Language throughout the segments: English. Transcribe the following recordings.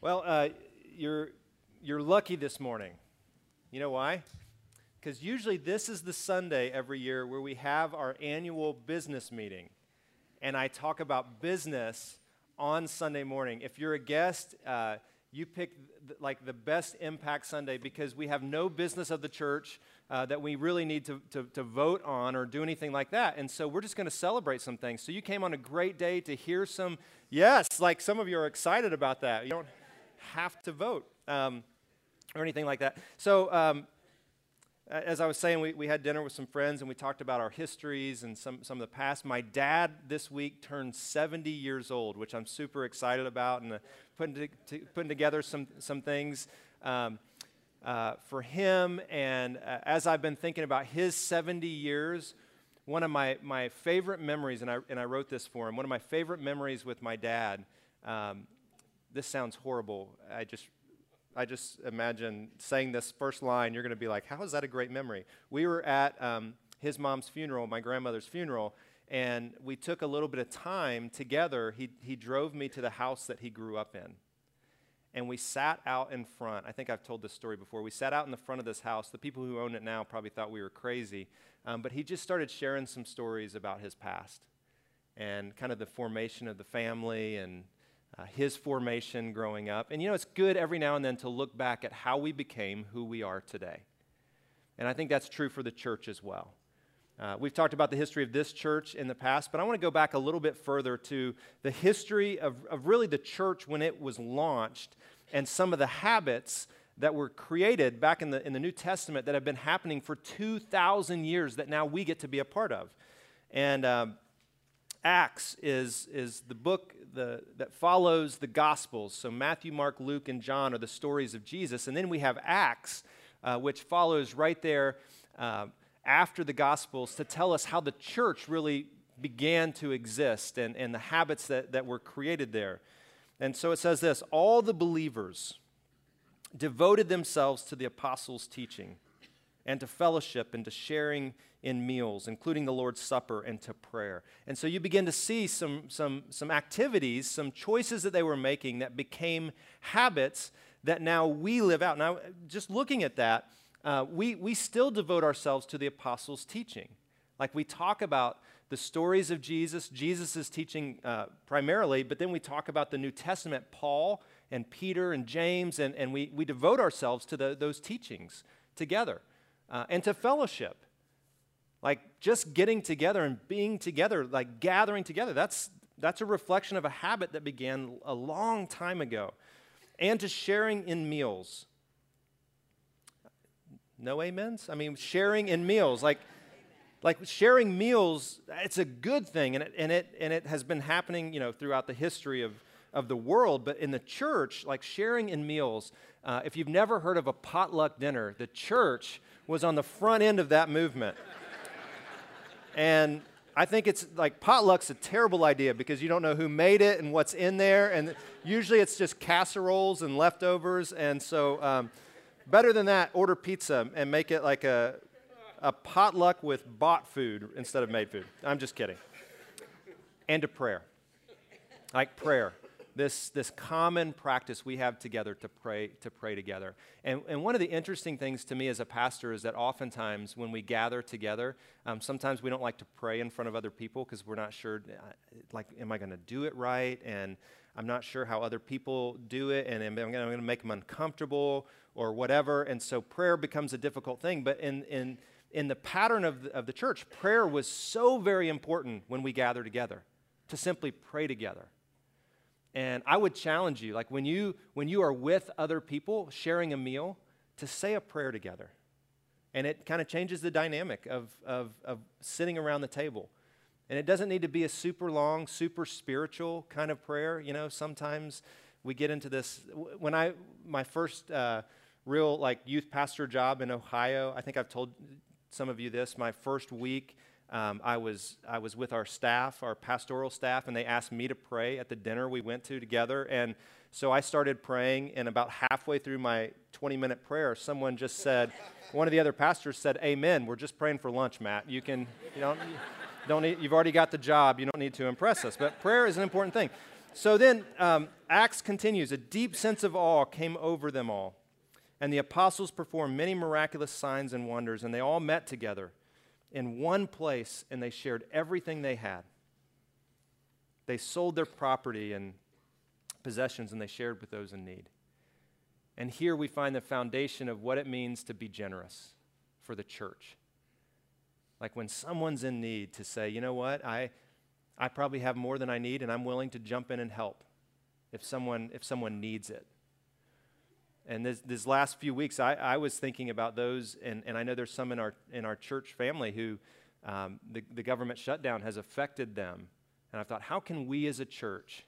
Well, uh, you're, you're lucky this morning. You know why? Because usually this is the Sunday every year where we have our annual business meeting. And I talk about business on Sunday morning. If you're a guest, uh, you pick th- like the best impact Sunday because we have no business of the church uh, that we really need to, to, to, vote on or do anything like that. And so we're just going to celebrate some things. So you came on a great day to hear some, yes, like some of you are excited about that. You don't have to vote um, or anything like that. So, um, as I was saying, we, we had dinner with some friends and we talked about our histories and some, some of the past. My dad this week turned 70 years old, which I'm super excited about and uh, putting, to, to, putting together some, some things um, uh, for him. And uh, as I've been thinking about his 70 years, one of my, my favorite memories, and I, and I wrote this for him, one of my favorite memories with my dad um, this sounds horrible. I just I just imagine saying this first line, you're going to be like, how is that a great memory? We were at um, his mom's funeral, my grandmother's funeral, and we took a little bit of time together. He, he drove me to the house that he grew up in. And we sat out in front. I think I've told this story before. We sat out in the front of this house. The people who own it now probably thought we were crazy. Um, but he just started sharing some stories about his past and kind of the formation of the family and uh, his formation growing up. And you know, it's good every now and then to look back at how we became who we are today. And I think that's true for the church as well. Uh, we've talked about the history of this church in the past, but I want to go back a little bit further to the history of, of really the church when it was launched and some of the habits that were created back in the, in the New Testament that have been happening for 2,000 years that now we get to be a part of. And um, Acts is, is the book the, that follows the Gospels. So Matthew, Mark, Luke, and John are the stories of Jesus. And then we have Acts, uh, which follows right there uh, after the Gospels to tell us how the church really began to exist and, and the habits that, that were created there. And so it says this all the believers devoted themselves to the apostles' teaching and to fellowship and to sharing in meals, including the Lord's Supper and to prayer. And so you begin to see some, some, some activities, some choices that they were making that became habits that now we live out. Now, just looking at that, uh, we, we still devote ourselves to the apostles' teaching. Like we talk about the stories of Jesus, Jesus teaching uh, primarily, but then we talk about the New Testament, Paul and Peter and James, and, and we, we devote ourselves to the, those teachings together uh, and to fellowship. Like just getting together and being together, like gathering together, that's, that's a reflection of a habit that began a long time ago. And to sharing in meals. No amens? I mean, sharing in meals. Like, like sharing meals, it's a good thing, and it, and, it, and it has been happening, you know, throughout the history of, of the world. But in the church, like sharing in meals, uh, if you've never heard of a potluck dinner, the church was on the front end of that movement. and I think it's like potluck's a terrible idea because you don't know who made it and what's in there. And usually it's just casseroles and leftovers. And so, um, better than that, order pizza and make it like a, a potluck with bought food instead of made food. I'm just kidding. And a prayer. Like prayer this, this common practice we have together to pray, to pray together. And, and one of the interesting things to me as a pastor is that oftentimes when we gather together, um, sometimes we don't like to pray in front of other people because we're not sure, uh, like, am I going to do it right? And I'm not sure how other people do it, and I'm going to make them uncomfortable or whatever. And so prayer becomes a difficult thing. But in, in, in the pattern of the, of the church, prayer was so very important when we gather together to simply pray together. And I would challenge you, like when you when you are with other people sharing a meal, to say a prayer together. And it kind of changes the dynamic of, of, of sitting around the table. And it doesn't need to be a super long, super spiritual kind of prayer. You know, sometimes we get into this. When I, my first uh, real like youth pastor job in Ohio, I think I've told some of you this, my first week, um, I, was, I was with our staff, our pastoral staff, and they asked me to pray at the dinner we went to together. And so I started praying, and about halfway through my 20 minute prayer, someone just said, one of the other pastors said, Amen. We're just praying for lunch, Matt. You can, you don't, don't need, you've already got the job. You don't need to impress us. But prayer is an important thing. So then, um, Acts continues. A deep sense of awe came over them all. And the apostles performed many miraculous signs and wonders, and they all met together in one place and they shared everything they had. They sold their property and possessions and they shared with those in need. And here we find the foundation of what it means to be generous for the church. Like when someone's in need, to say, you know what, I, I probably have more than I need and I'm willing to jump in and help if someone, if someone needs it. And this, this last few weeks, I, I was thinking about those, and, and I know there's some in our, in our church family who um, the, the government shutdown has affected them. And I thought, how can we as a church,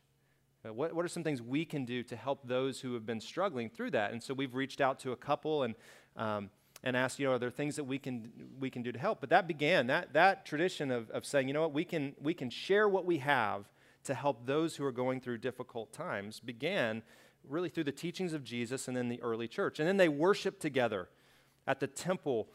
uh, what, what are some things we can do to help those who have been struggling through that? And so we've reached out to a couple and, um, and asked, you know, are there things that we can, we can do to help? But that began, that, that tradition of, of saying, you know what, we can, we can share what we have to help those who are going through difficult times began really through the teachings of Jesus and then the early church. And then they worship together at the temple.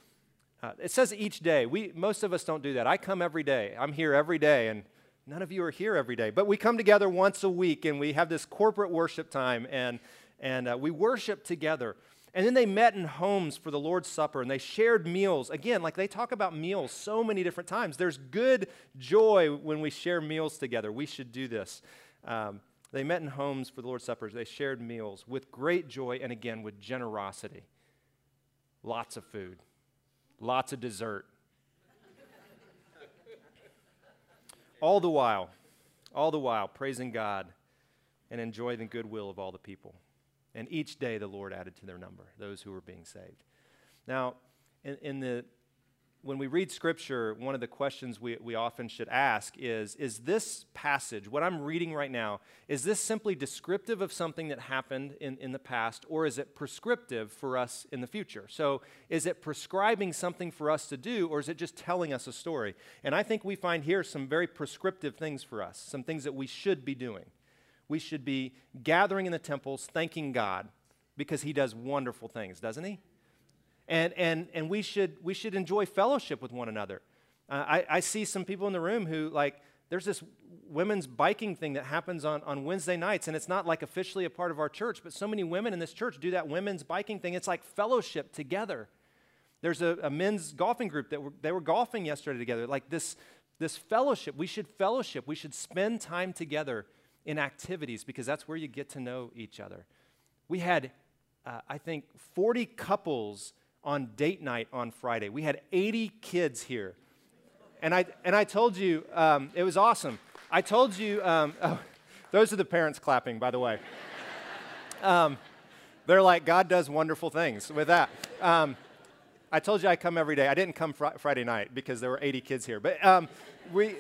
Uh, it says each day. We, most of us don't do that. I come every day. I'm here every day, and none of you are here every day. But we come together once a week, and we have this corporate worship time, and, and uh, we worship together. And then they met in homes for the Lord's Supper and they shared meals. Again, like they talk about meals so many different times. There's good joy when we share meals together. We should do this. Um, they met in homes for the Lord's Supper. They shared meals with great joy and again with generosity. Lots of food, lots of dessert. all the while, all the while, praising God and enjoying the goodwill of all the people. And each day the Lord added to their number those who were being saved. Now, in, in the when we read scripture, one of the questions we, we often should ask is Is this passage, what I'm reading right now, is this simply descriptive of something that happened in, in the past, or is it prescriptive for us in the future? So, is it prescribing something for us to do, or is it just telling us a story? And I think we find here some very prescriptive things for us, some things that we should be doing. We should be gathering in the temples, thanking God, because He does wonderful things, doesn't He? And, and, and we, should, we should enjoy fellowship with one another. Uh, I, I see some people in the room who, like, there's this women's biking thing that happens on, on Wednesday nights, and it's not like officially a part of our church, but so many women in this church do that women's biking thing. It's like fellowship together. There's a, a men's golfing group that were, they were golfing yesterday together. Like this, this fellowship, we should fellowship. We should spend time together in activities because that's where you get to know each other. We had, uh, I think, 40 couples on date night on Friday. We had 80 kids here. And I, and I told you, um, it was awesome. I told you, um, oh, those are the parents clapping, by the way. Um, they're like, God does wonderful things with that. Um, I told you I come every day. I didn't come fr- Friday night because there were 80 kids here. But um, we,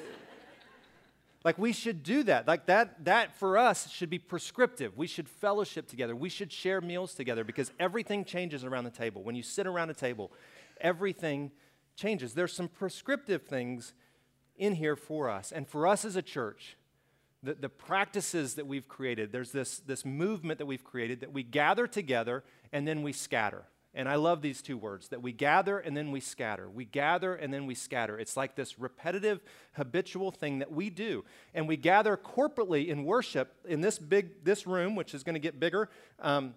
like we should do that. Like that that for us should be prescriptive. We should fellowship together. We should share meals together because everything changes around the table. When you sit around a table, everything changes. There's some prescriptive things in here for us. And for us as a church, the, the practices that we've created, there's this, this movement that we've created that we gather together and then we scatter. And I love these two words that we gather and then we scatter. We gather and then we scatter. It's like this repetitive, habitual thing that we do. And we gather corporately in worship in this big, this room, which is going to get bigger. Um,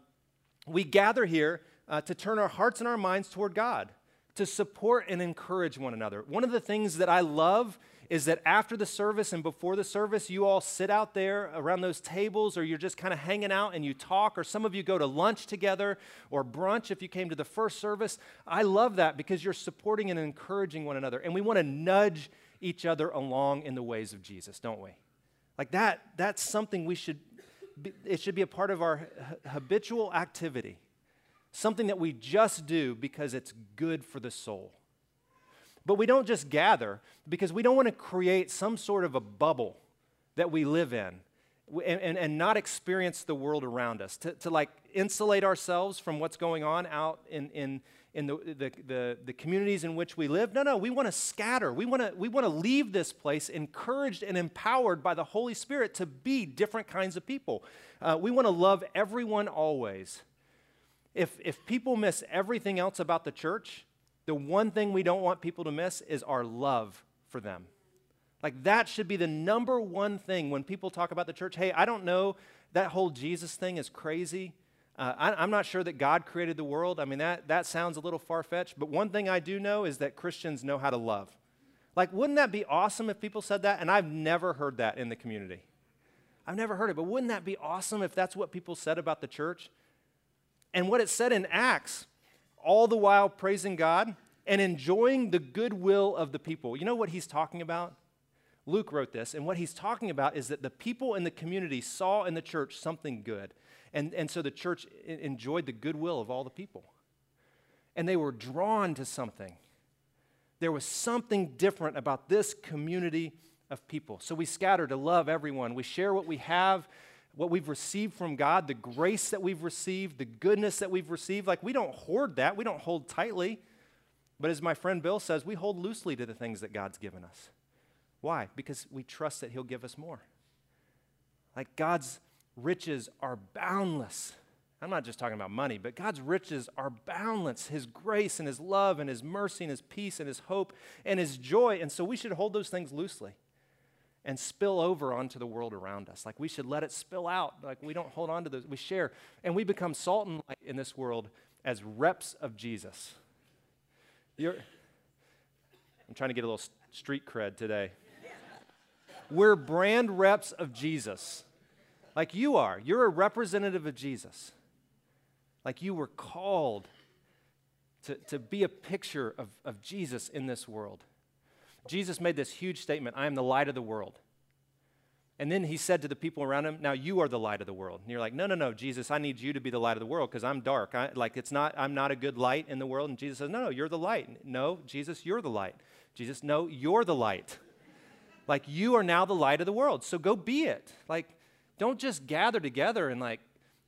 we gather here uh, to turn our hearts and our minds toward God, to support and encourage one another. One of the things that I love is that after the service and before the service, you all sit out there around those tables, or you're just kind of hanging out and you talk, or some of you go to lunch together or brunch if you came to the first service. I love that because you're supporting and encouraging one another. And we want to nudge each other along in the ways of Jesus, don't we? Like that, that's something we should, be, it should be a part of our habitual activity, something that we just do because it's good for the soul. But we don't just gather because we don't want to create some sort of a bubble that we live in and, and, and not experience the world around us, to, to like insulate ourselves from what's going on out in, in, in the, the, the, the communities in which we live. No, no, we want to scatter. We want to we want to leave this place encouraged and empowered by the Holy Spirit to be different kinds of people. Uh, we want to love everyone always. If, if people miss everything else about the church, the one thing we don't want people to miss is our love for them. Like, that should be the number one thing when people talk about the church. Hey, I don't know, that whole Jesus thing is crazy. Uh, I, am not sure that God created the world. I mean, that, that sounds a little far fetched, but one thing I do know is that Christians know how to love. Like, wouldn't that be awesome if people said that? And I've never heard that in the community. I've never heard it, but wouldn't that be awesome if that's what people said about the church? And what it said in Acts, all the while praising God and enjoying the goodwill of the people. You know what he's talking about? Luke wrote this, and what he's talking about is that the people in the community saw in the church something good. And, and so the church enjoyed the goodwill of all the people. And they were drawn to something. There was something different about this community of people. So we scatter to love everyone. We share what we have, what we've received from God, the grace that we've received, the goodness that we've received. Like we don't hoard that, we don't hold tightly. But as my friend Bill says, we hold loosely to the things that God's given us. Why? Because we trust that He'll give us more. Like God's riches are boundless. I'm not just talking about money, but God's riches are boundless. His grace and His love and His mercy and His peace and His hope and His joy. And so we should hold those things loosely and spill over onto the world around us. Like we should let it spill out. Like we don't hold on to those. We share. And we become salt and light in this world as reps of Jesus. You're, I'm trying to get a little street cred today. We're brand reps of Jesus. Like you are. You're a representative of Jesus. Like you were called to, to be a picture of, of Jesus in this world. Jesus made this huge statement I am the light of the world. And then he said to the people around him, Now you are the light of the world. And you're like, No, no, no, Jesus, I need you to be the light of the world because I'm dark. I, like, it's not, I'm not a good light in the world. And Jesus says, No, no, you're the light. No, Jesus, you're the light. Jesus, no, you're the light. like, you are now the light of the world. So go be it. Like, don't just gather together and like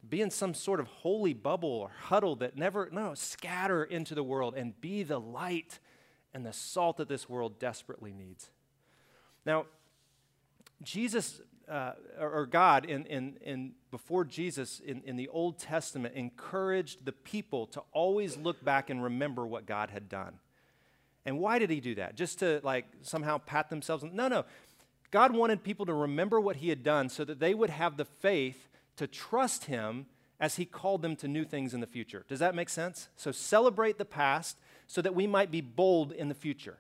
be in some sort of holy bubble or huddle that never, no, scatter into the world and be the light and the salt that this world desperately needs. Now, Jesus uh, or God in, in, in before Jesus in, in the Old Testament encouraged the people to always look back and remember what God had done. And why did he do that? Just to like somehow pat themselves? No, no. God wanted people to remember what he had done so that they would have the faith to trust him as he called them to new things in the future. Does that make sense? So celebrate the past so that we might be bold in the future.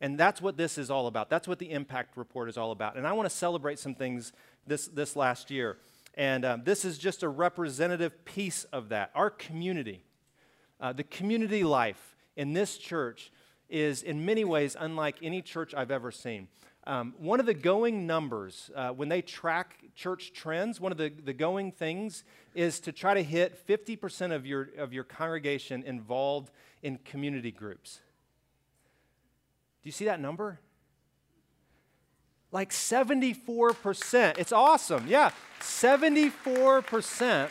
And that's what this is all about. That's what the impact report is all about. And I want to celebrate some things this, this last year. And um, this is just a representative piece of that. Our community, uh, the community life in this church is in many ways unlike any church I've ever seen. Um, one of the going numbers, uh, when they track church trends, one of the, the going things is to try to hit 50% of your, of your congregation involved in community groups. Do you see that number? Like 74%. It's awesome. Yeah, 74%.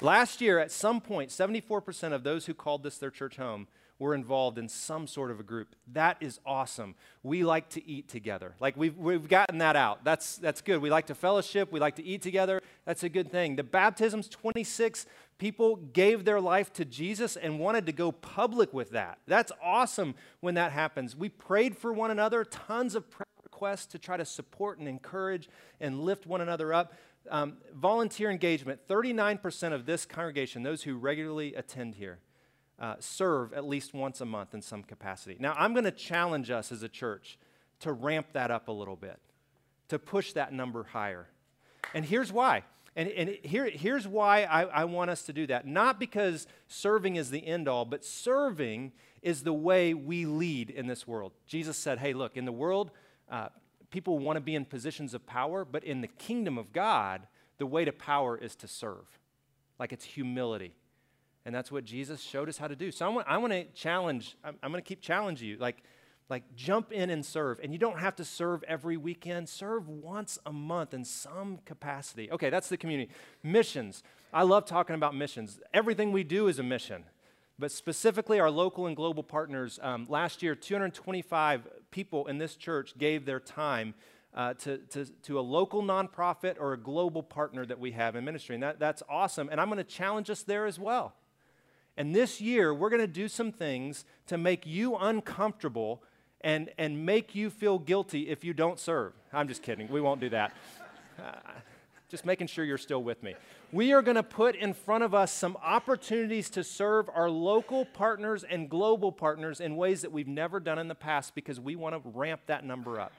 Last year, at some point, 74% of those who called this their church home were involved in some sort of a group. That is awesome. We like to eat together. Like we've, we've gotten that out. That's, that's good. We like to fellowship. We like to eat together. That's a good thing. The baptisms, 26 people gave their life to Jesus and wanted to go public with that. That's awesome when that happens. We prayed for one another, tons of prayer requests to try to support and encourage and lift one another up. Um, volunteer engagement 39% of this congregation, those who regularly attend here, uh, serve at least once a month in some capacity. Now, I'm going to challenge us as a church to ramp that up a little bit, to push that number higher. And here's why. And, and here, here's why I, I want us to do that. Not because serving is the end all, but serving is the way we lead in this world. Jesus said, hey, look, in the world, uh, people want to be in positions of power, but in the kingdom of God, the way to power is to serve. Like it's humility. And that's what Jesus showed us how to do. So I want, I want to challenge, I'm, I'm going to keep challenging you. Like, like jump in and serve. And you don't have to serve every weekend. Serve once a month in some capacity. Okay, that's the community. Missions. I love talking about missions. Everything we do is a mission. But specifically, our local and global partners, um, last year, 225 people in this church gave their time uh, to, to, to a local nonprofit or a global partner that we have in ministry. And that, that's awesome. And I'm going to challenge us there as well. And this year, we're going to do some things to make you uncomfortable and, and make you feel guilty if you don't serve. I'm just kidding. We won't do that. Uh, just making sure you're still with me. We are going to put in front of us some opportunities to serve our local partners and global partners in ways that we've never done in the past because we want to ramp that number up.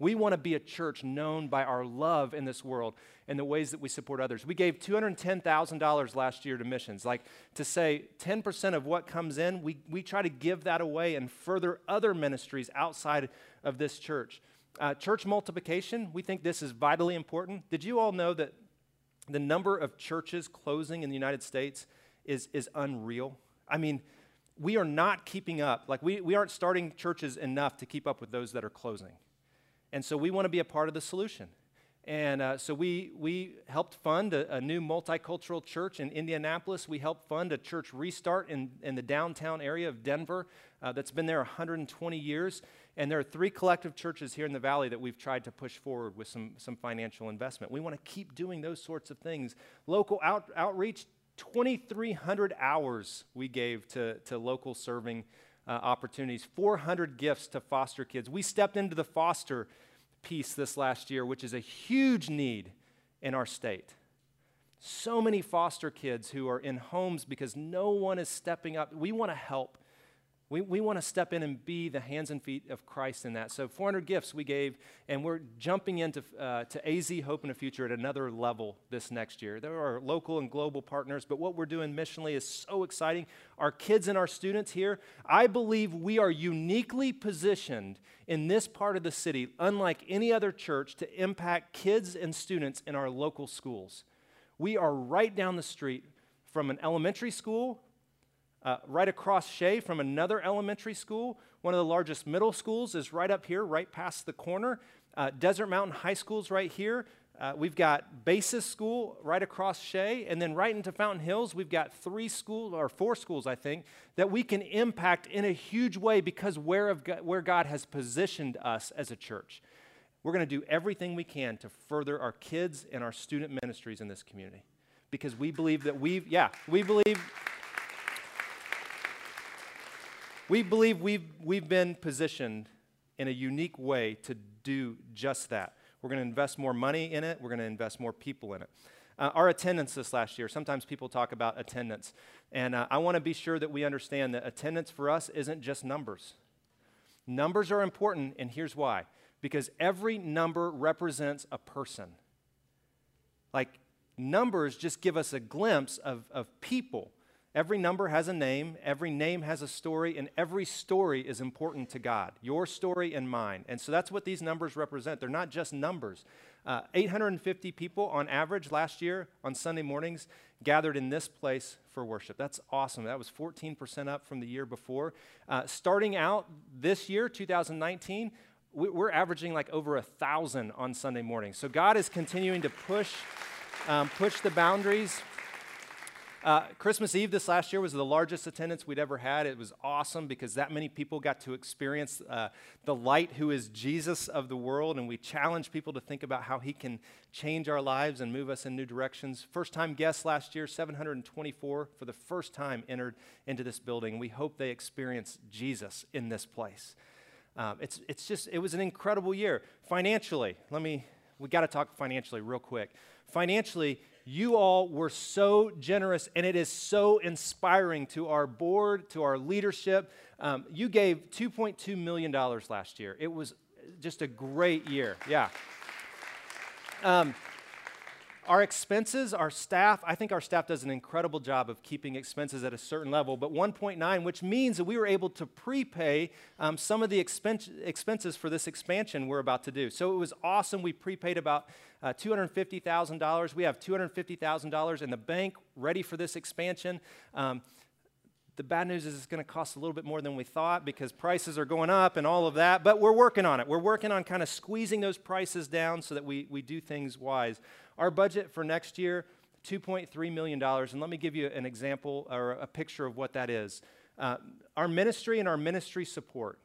We want to be a church known by our love in this world and the ways that we support others. We gave $210,000 last year to missions. Like to say 10% of what comes in, we, we try to give that away and further other ministries outside of this church. Uh, church multiplication, we think this is vitally important. Did you all know that the number of churches closing in the United States is, is unreal? I mean, we are not keeping up. Like, we, we aren't starting churches enough to keep up with those that are closing. And so we want to be a part of the solution. And uh, so we, we helped fund a, a, new multicultural church in Indianapolis. We helped fund a church restart in, in the downtown area of Denver uh, that's been there 120 years. And there are three collective churches here in the valley that we've tried to push forward with some, some financial investment. We want to keep doing those sorts of things. Local out, outreach, 2,300 hours we gave to, to local serving uh, opportunities, 400 gifts to foster kids. We stepped into the foster piece this last year, which is a huge need in our state. So many foster kids who are in homes because no one is stepping up. We want to help. We, we want to step in and be the hands and feet of Christ in that. So 400 gifts we gave, and we're jumping into uh, to AZ Hope in the Future at another level this next year. There are local and global partners, but what we're doing missionally is so exciting. Our kids and our students here, I believe we are uniquely positioned in this part of the city, unlike any other church, to impact kids and students in our local schools. We are right down the street from an elementary school uh, right across Shea from another elementary school. One of the largest middle schools is right up here, right past the corner. Uh, Desert Mountain High School's right here. Uh, we've got Basis School right across Shea, and then right into Fountain Hills, we've got three schools, or four schools, I think, that we can impact in a huge way because where, God, where God has positioned us as a church. We're going to do everything we can to further our kids and our student ministries in this community because we believe that we've, yeah, we believe We believe we've, we've been positioned in a unique way to do just that. We're going to invest more money in it, we're going to invest more people in it. Uh, our attendance this last year, sometimes people talk about attendance. And uh, I want to be sure that we understand that attendance for us isn't just numbers. Numbers are important, and here's why because every number represents a person. Like, numbers just give us a glimpse of, of people. Every number has a name, every name has a story, and every story is important to God, your story and mine. And so that's what these numbers represent. They're not just numbers. Uh, 850 people on average last year on Sunday mornings gathered in this place for worship. That's awesome. That was 14% up from the year before. Uh, starting out this year, 2019, we're averaging like over a thousand on Sunday mornings. So God is continuing to push, um, push the boundaries uh, Christmas Eve this last year was the largest attendance we'd ever had. It was awesome because that many people got to experience uh, the light who is Jesus of the world, and we challenge people to think about how he can change our lives and move us in new directions. First time guests last year, 724 for the first time entered into this building. We hope they experience Jesus in this place. Um, it's, it's just, it was an incredible year. Financially, let me, we got to talk financially real quick. Financially, you all were so generous, and it is so inspiring to our board, to our leadership. Um, you gave $2.2 million last year. It was just a great year. Yeah. Um, our expenses, our staff, I think our staff does an incredible job of keeping expenses at a certain level, but 1.9, which means that we were able to prepay um, some of the expense, expenses for this expansion we're about to do. So it was awesome. We prepaid about uh, $250,000. We have $250,000 in the bank ready for this expansion. Um, the bad news is it's going to cost a little bit more than we thought because prices are going up and all of that, but we're working on it. We're working on kind of squeezing those prices down so that we, we do things wise. Our budget for next year, $2.3 million. And let me give you an example or a picture of what that is. Uh, our ministry and our ministry support,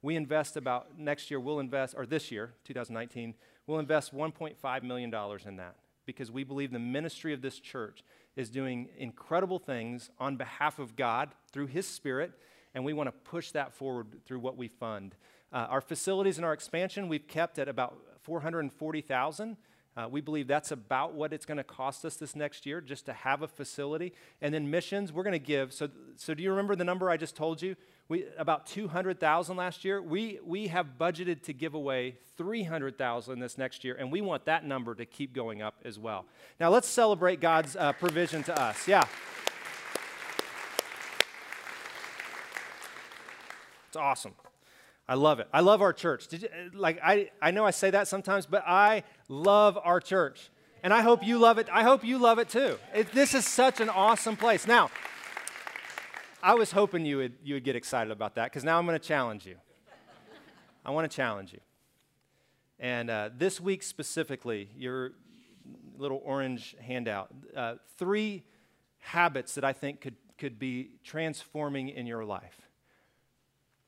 we invest about next year, we'll invest, or this year, 2019, we'll invest $1.5 million in that because we believe the ministry of this church is doing incredible things on behalf of God through His Spirit, and we want to push that forward through what we fund. Uh, our facilities and our expansion, we've kept at about 440,000. Uh, we believe that's about what it's going to cost us this next year just to have a facility. And then missions, we're going to give. So, so do you remember the number I just told you? We, about 200,000 last year. We, we have budgeted to give away 300,000 this next year, and we want that number to keep going up as well. Now, let's celebrate God's uh, provision to us. Yeah. It's awesome. I love it. I love our church. You, like I, I know I say that sometimes, but I love our church. And I hope you love it. I hope you love it too. It, this is such an awesome place. Now, I was hoping you would, you would get excited about that because now I'm going to challenge you. I want to challenge you. And uh, this week specifically, your little orange handout, uh, three habits that I think could, could be transforming in your life.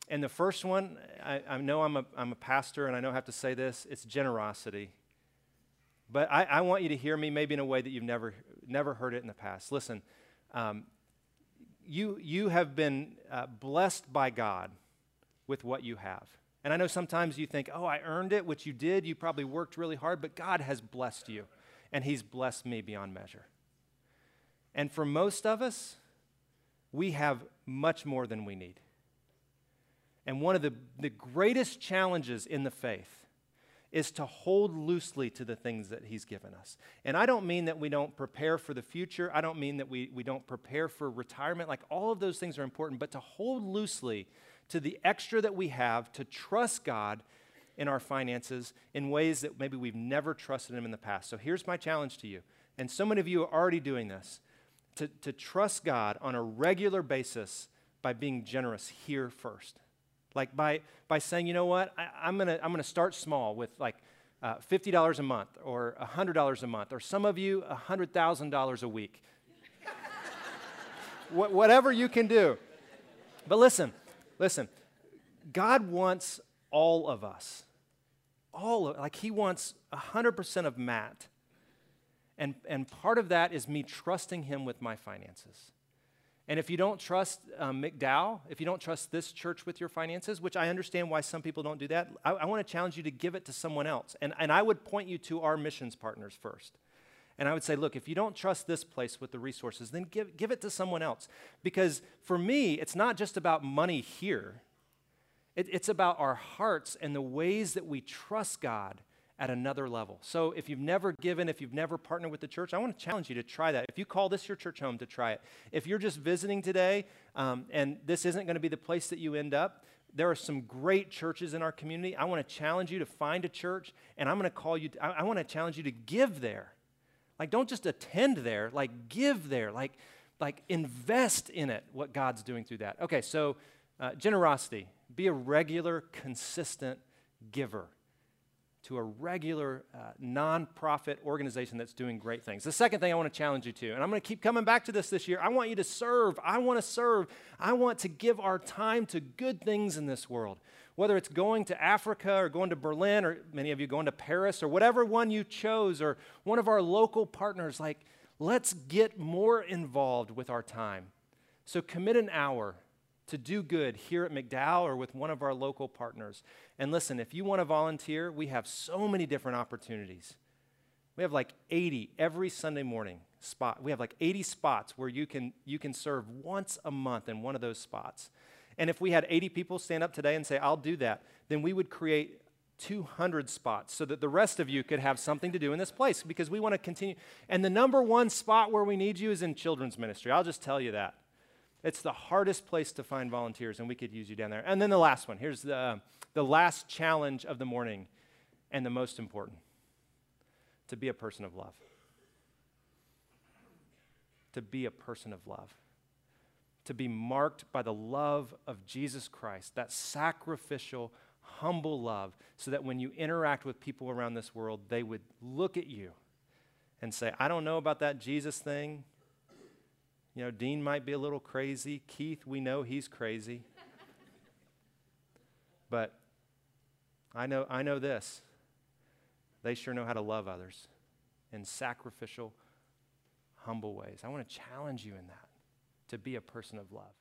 And the first one, I, I know I'm a, I'm a pastor and I know I have to say this, it's generosity. But I, I want you to hear me maybe in a way that you've never, never heard it in the past. Listen, um, you, you have been uh, blessed by God with what you have. And I know sometimes you think, oh, I earned it, which you did. You probably worked really hard, but God has blessed you, and He's blessed me beyond measure. And for most of us, we have much more than we need. And one of the, the greatest challenges in the faith is to hold loosely to the things that He's given us. And I don't mean that we don't prepare for the future. I don't mean that we, we don't prepare for retirement. Like all of those things are important, but to hold loosely to the extra that we have, to trust God in our finances in ways that maybe we've never trusted Him in the past. So here's my challenge to you. And so many of you are already doing this to, to trust God on a regular basis by being generous here first. Like by, by saying, you know what, I, am going to I'm gonna start small with like uh, $50 a month or $100 a month, or some of you, $100,000 a week. Wh- whatever you can do. But listen, listen, God wants all of us. All of, like He wants 100% of Matt. And, and part of that is me trusting Him with my finances. And if you don't trust um, McDowell, if you don't trust this church with your finances, which I understand why some people don't do that, I, I want to challenge you to give it to someone else. And, and I would point you to our missions partners first. And I would say, look, if you don't trust this place with the resources, then give, give it to someone else. Because for me, it's not just about money here, it, it's about our hearts and the ways that we trust God at another level. So if you've never given, if you've never partnered with the church, I want to challenge you to try that. If you call this your church home, to try it. If you're just visiting today um, and this isn't going to be the place that you end up, there are some great churches in our community. I want to challenge you to find a church, and I'm going to call you, I, I want to challenge you to give there. Like, don't just attend there, like, give there, like, like invest in it, what God's doing through that. Okay, so uh, generosity, be a regular, consistent giver to a regular uh, nonprofit organization that's doing great things. The second thing I want to challenge you to, and I'm going to keep coming back to this this year, I want you to serve. I want to serve. I want to give our time to good things in this world. Whether it's going to Africa or going to Berlin, or many of you going to Paris, or whatever one you chose, or one of our local partners, like, let's get more involved with our time. So commit an hour to do good here at McDowell or with one of our local partners. And listen, if you want to volunteer, we have so many different opportunities. We have like 80 every Sunday morning spot. We have like 80 spots where you can you can serve once a month in one of those spots. And if we had 80 people stand up today and say, "I'll do that," then we would create 200 spots so that the rest of you could have something to do in this place because we want to continue. And the number one spot where we need you is in children's ministry. I'll just tell you that. It's the hardest place to find volunteers, and we could use you down there. And then the last one here's the, the last challenge of the morning, and the most important to be a person of love. To be a person of love. To be marked by the love of Jesus Christ, that sacrificial, humble love, so that when you interact with people around this world, they would look at you and say, I don't know about that Jesus thing. You know, Dean might be a little crazy. Keith, we know he's crazy. but I know, I know this. They sure know how to love others in sacrificial, humble ways. I want to challenge you in that to be a person of love.